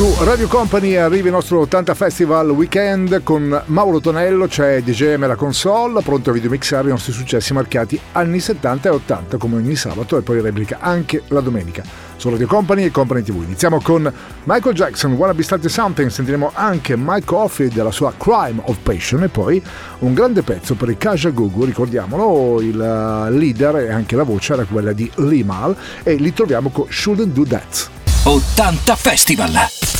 Su Radio Company arriva il nostro 80 Festival Weekend con Mauro Tonello, c'è DJM la console, pronto a videomixare i nostri successi marcati anni 70 e 80 come ogni sabato e poi replica anche la domenica. Su Radio Company e Company TV. Iniziamo con Michael Jackson, Wanna Be Started Something, sentiremo anche Mike Oldfield della sua Crime of Passion. E poi un grande pezzo per i Kaja Gugu, ricordiamolo, il leader e anche la voce era quella di Limal. E li troviamo con Shouldn't Do That. 80 Festival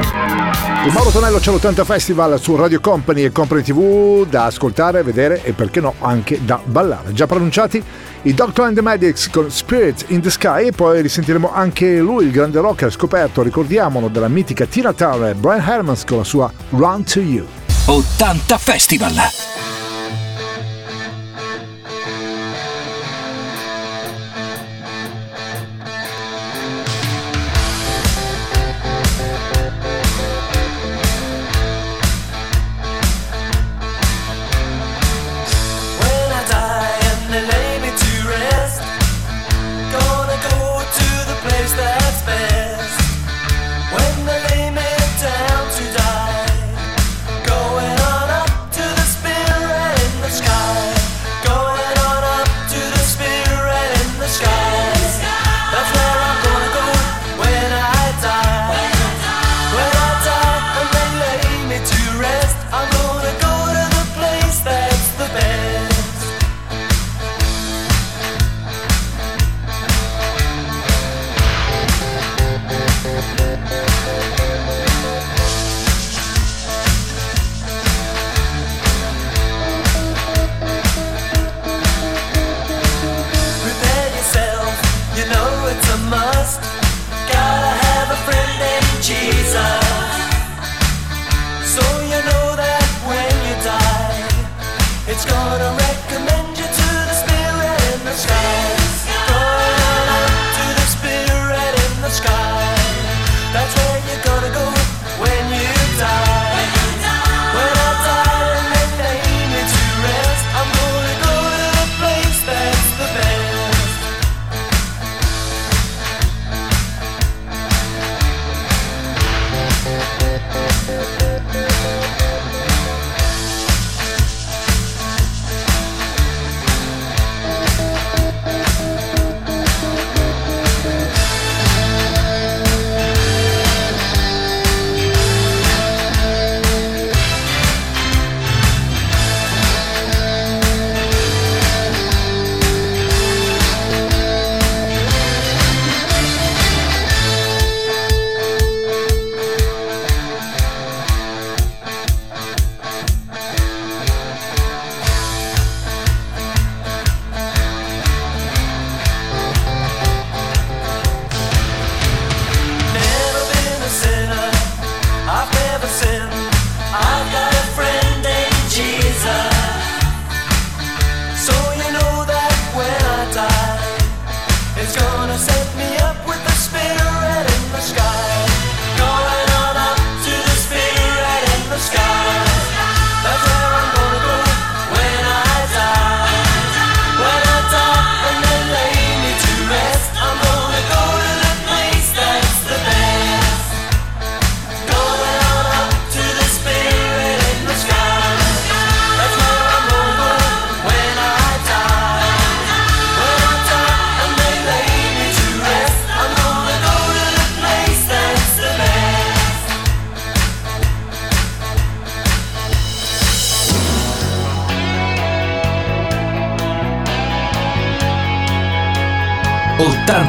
Con Mauro Tonello c'è l'80 Festival su Radio Company e Company TV da ascoltare, vedere e perché no anche da ballare. Già pronunciati i Doctor and the Medics con Spirit in the Sky e poi risentiremo anche lui, il grande rocker scoperto, ricordiamolo, della mitica Tina Turner, Brian Hermans con la sua Run to You. 80 Festival.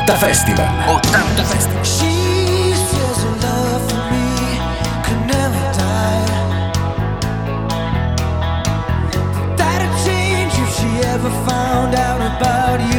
80 Festival. 80 Festival. She ever found out about you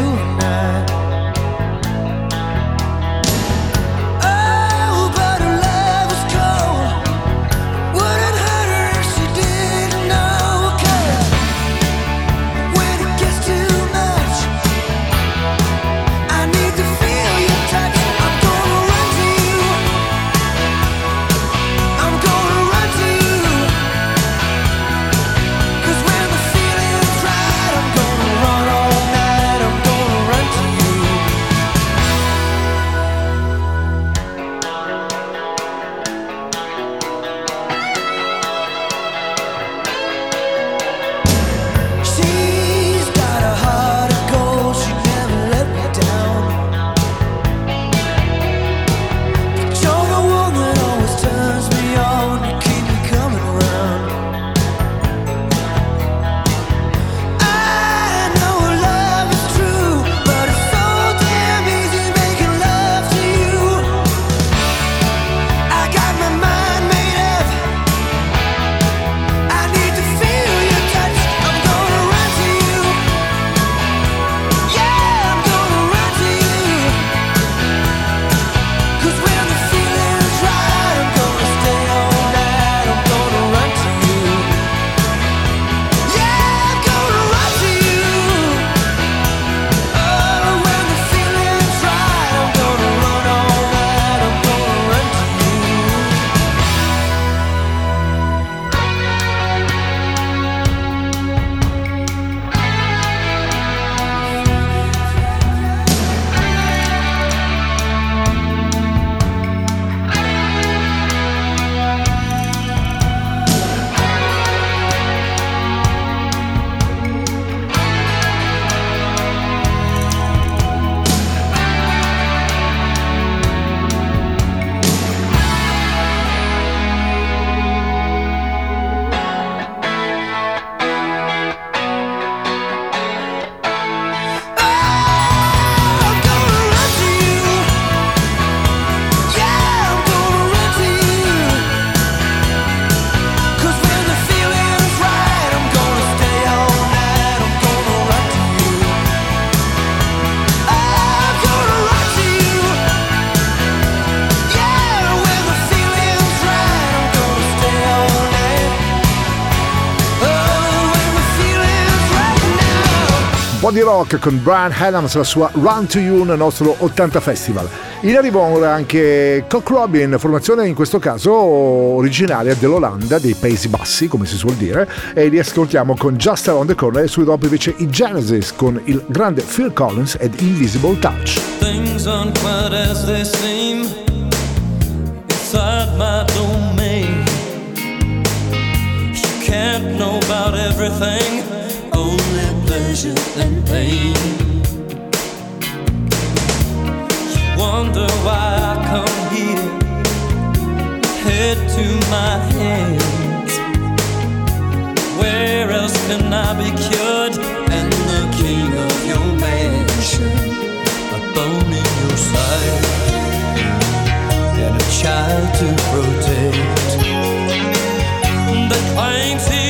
po' di rock con Brian Adams la sua Run to You nel nostro 80 Festival. In arrivo ora anche Cock Robin, formazione in questo caso originaria dell'Olanda, dei Paesi Bassi, come si suol dire, e li ascoltiamo con Just Around the Corner e sui dopo invece i Genesis con il grande Phil Collins ed Invisible Touch. Things aren't quite as they seem inside my domain. You can't know about everything pleasure and pain. Wonder why I come here, head to my hands. Where else can I be cured? And the king of your mansion, a bone in your side, and a child to protect. That claims he's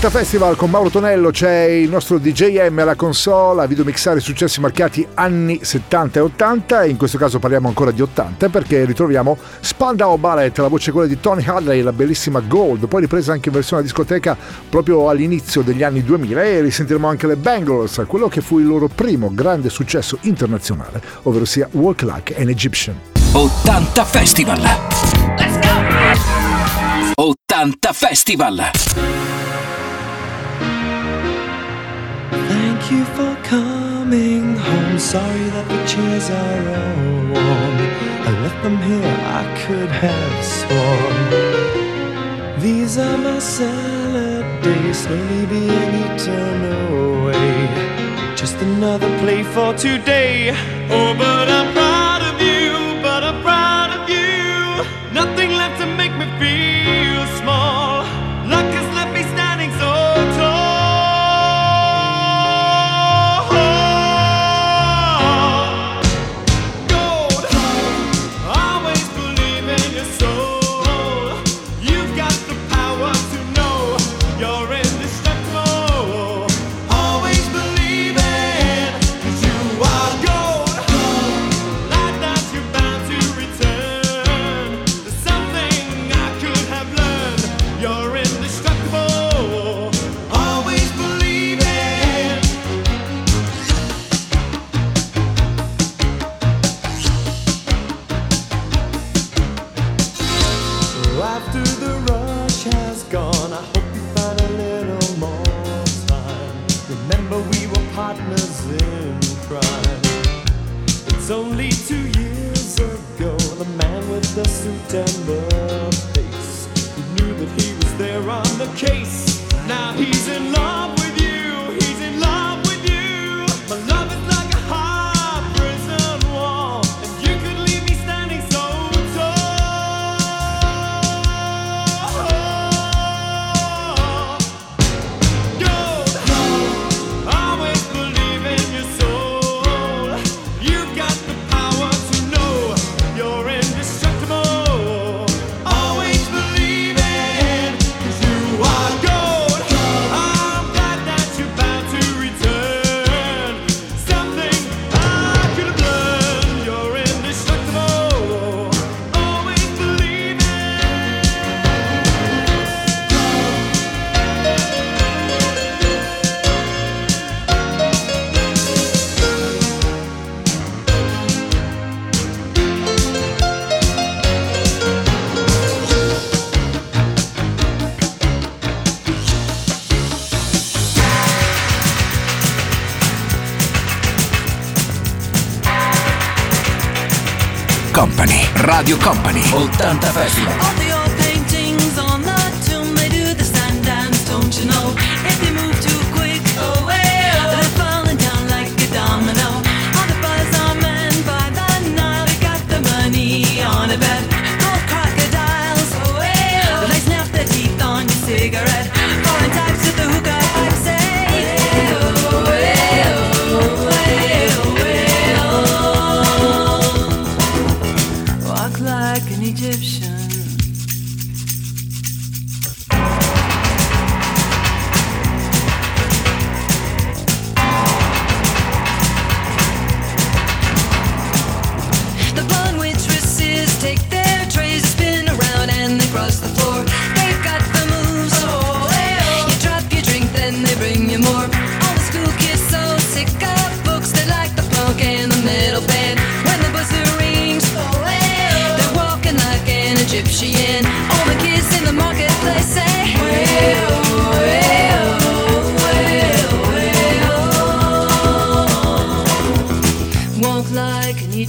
80 Festival con Mauro Tonello c'è il nostro DJM alla console a videomixare i successi marchiati anni 70 e 80 e in questo caso parliamo ancora di 80 perché ritroviamo Spandau Ballet, la voce quella di Tony Hadley, la bellissima Gold, poi ripresa anche in versione discoteca proprio all'inizio degli anni 2000 e risentiremo anche le Bengals, quello che fu il loro primo grande successo internazionale, ovvero sia Walk Like an Egyptian. 80 Festival! Let's go! 80 Festival! sorry that the chairs are all worn. I left them here, I could have sworn. These are my salad days, slowly being eaten away. Just another play for today. Oh, but I'm proud of you, but I'm proud of you. Nothing left to make me feel.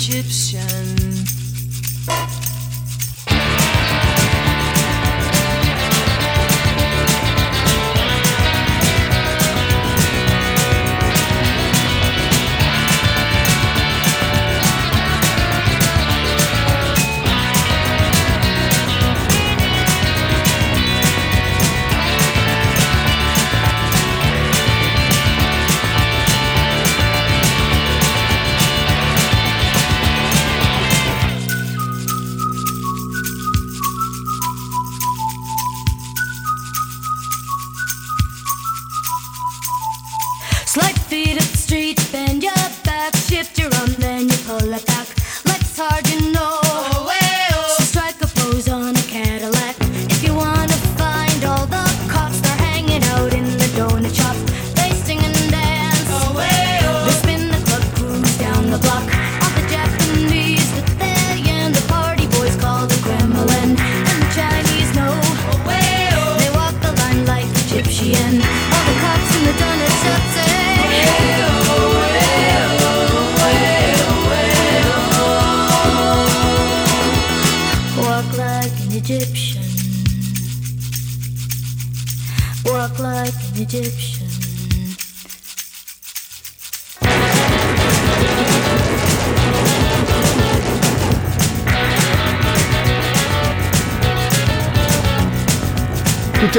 chips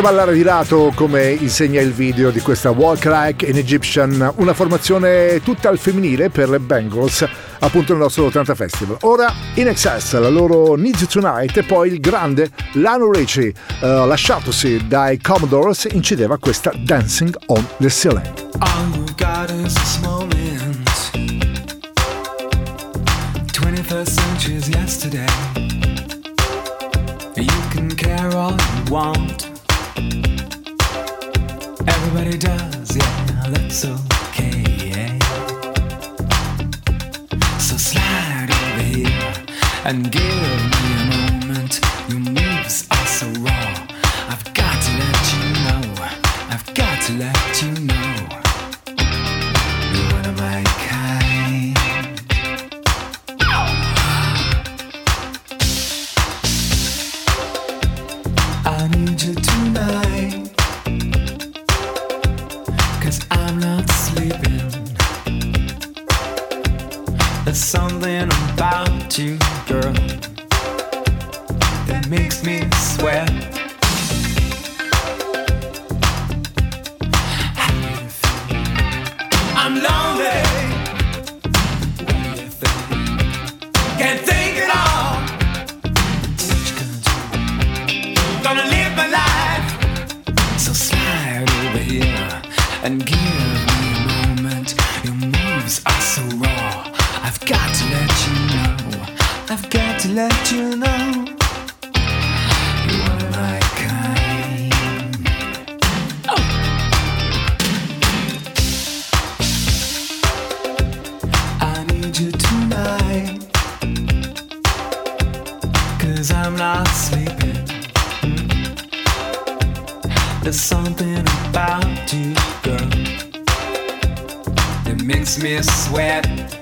ballare di lato come insegna il video di questa Walk Like in Egyptian, una formazione tutta al femminile per le Bengals, appunto nel nostro 80 Festival. Ora in excess la loro Need Tonight e poi il grande Lano Ricci, eh, lasciatosi dai Commodores, incideva questa Dancing on the Ceiling. yesterday. You can care all you want. Everybody does, yeah, that's okay, yeah. So slide over here and give makes me sweat.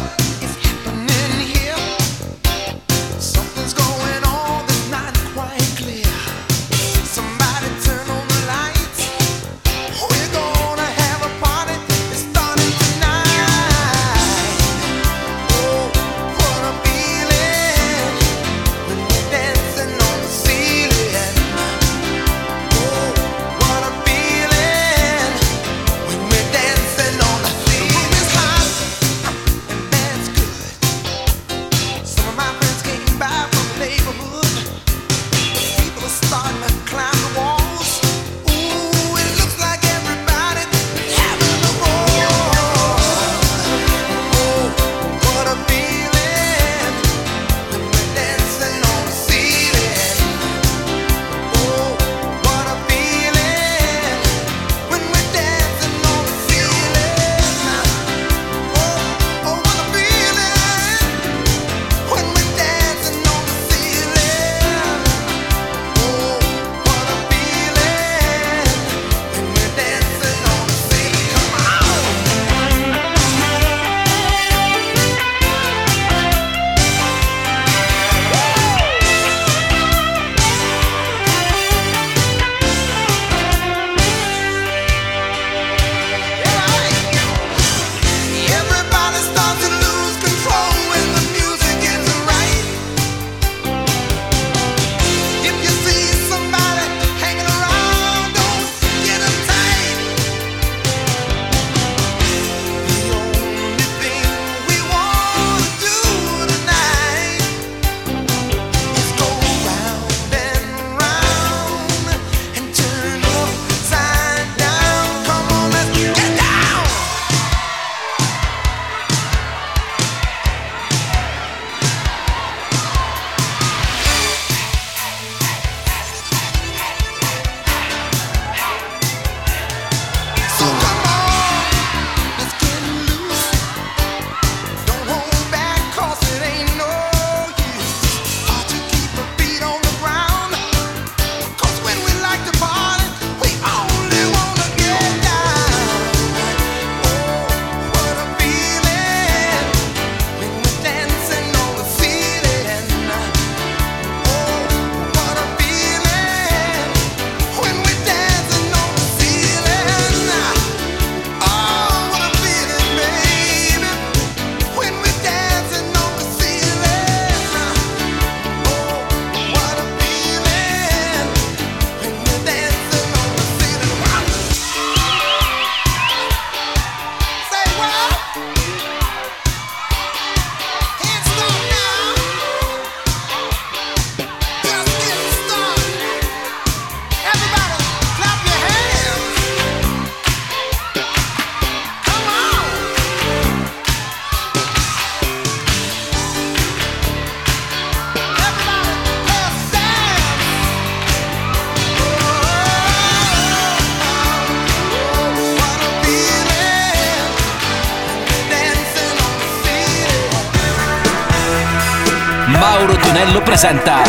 Mauro Tonello presenta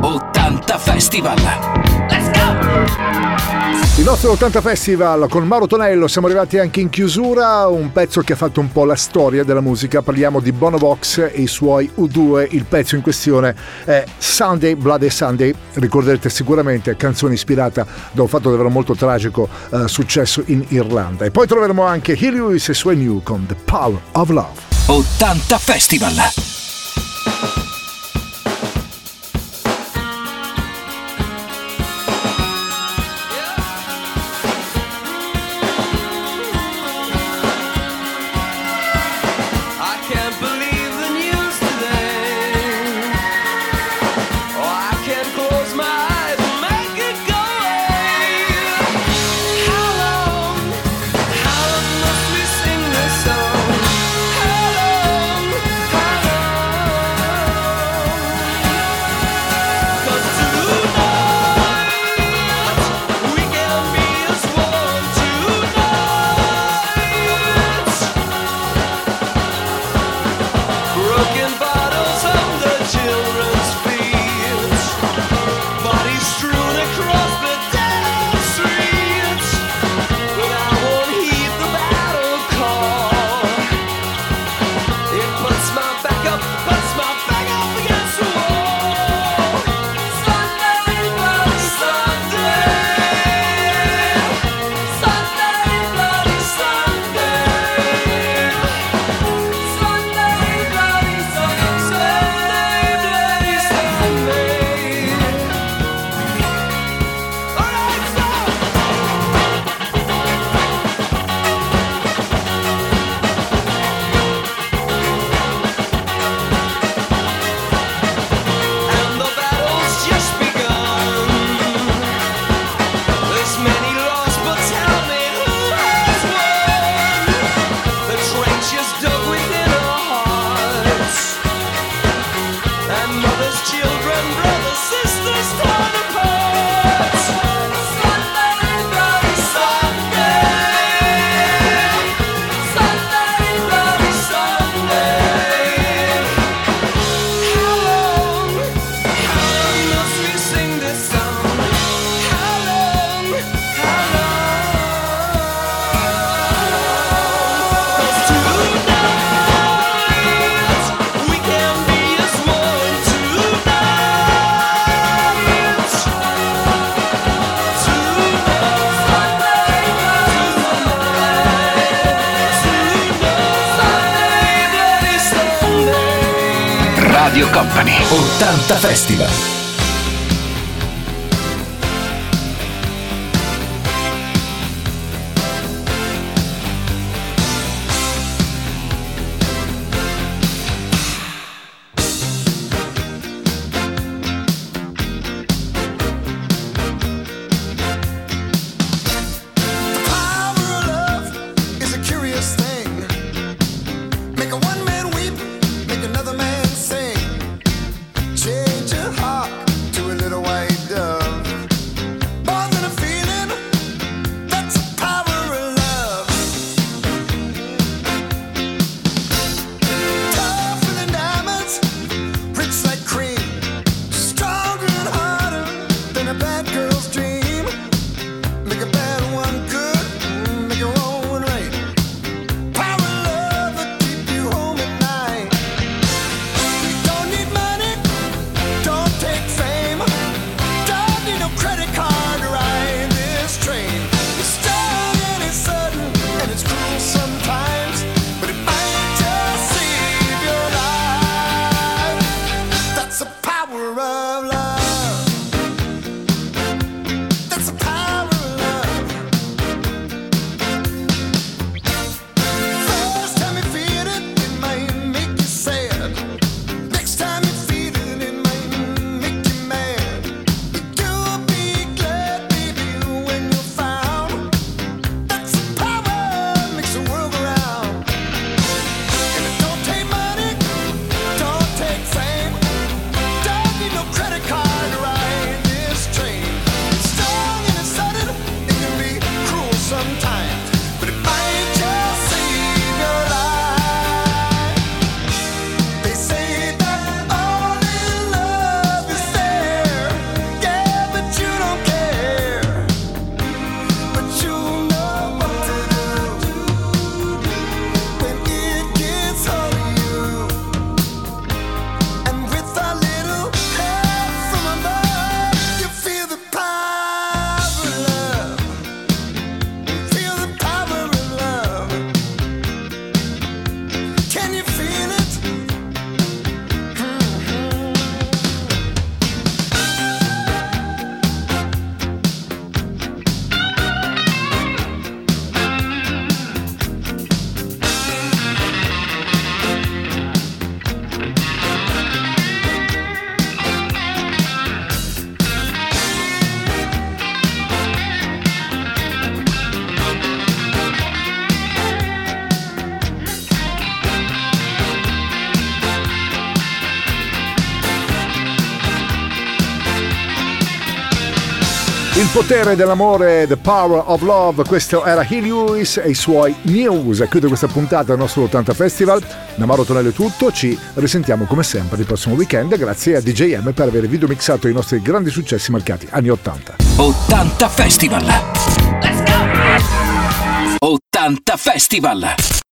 80 Festival. Let's go! Il nostro 80 Festival con Mauro Tonello, siamo arrivati anche in chiusura, un pezzo che ha fatto un po' la storia della musica, parliamo di Bono Box e i suoi U2, il pezzo in questione è Sunday, Bloody Sunday, ricorderete sicuramente, canzone ispirata da un fatto davvero molto tragico eh, successo in Irlanda. E poi troveremo anche Huey Lewis e i suoi New con The Power of Love. 80 Festival. Company. 80 Festival. Potere dell'amore, The Power of Love, questo era Hill Lewis e i suoi news. A chiudere questa puntata del nostro 80 Festival. Da Mauro Tonello è tutto, ci risentiamo come sempre il prossimo weekend. Grazie a DJM per aver videomixato i nostri grandi successi marcati anni 80. 80 Festival. Let's go! 80 Festival.